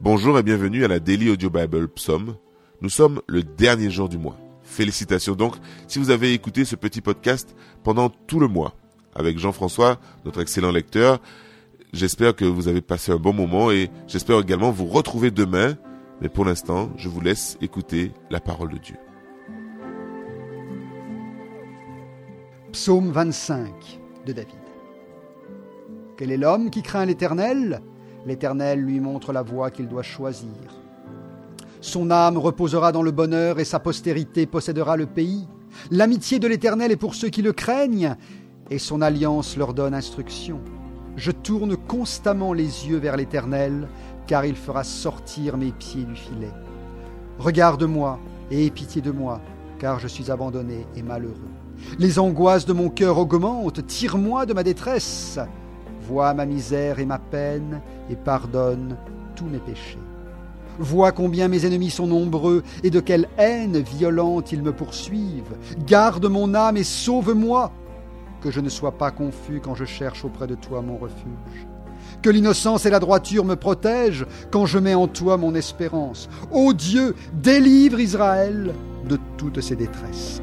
Bonjour et bienvenue à la Daily Audio Bible Psaume. Nous sommes le dernier jour du mois. Félicitations donc si vous avez écouté ce petit podcast pendant tout le mois. Avec Jean-François, notre excellent lecteur, j'espère que vous avez passé un bon moment et j'espère également vous retrouver demain. Mais pour l'instant, je vous laisse écouter la parole de Dieu. Psaume 25 de David. Quel est l'homme qui craint l'Éternel? L'Éternel lui montre la voie qu'il doit choisir. Son âme reposera dans le bonheur et sa postérité possédera le pays. L'amitié de l'Éternel est pour ceux qui le craignent et son alliance leur donne instruction. Je tourne constamment les yeux vers l'Éternel, car il fera sortir mes pieds du filet. Regarde-moi et aie pitié de moi, car je suis abandonné et malheureux. Les angoisses de mon cœur augmentent, tire-moi de ma détresse. Vois ma misère et ma peine, et pardonne tous mes péchés. Vois combien mes ennemis sont nombreux, et de quelle haine violente ils me poursuivent. Garde mon âme et sauve-moi, que je ne sois pas confus quand je cherche auprès de toi mon refuge. Que l'innocence et la droiture me protègent quand je mets en toi mon espérance. Ô Dieu, délivre Israël de toutes ses détresses.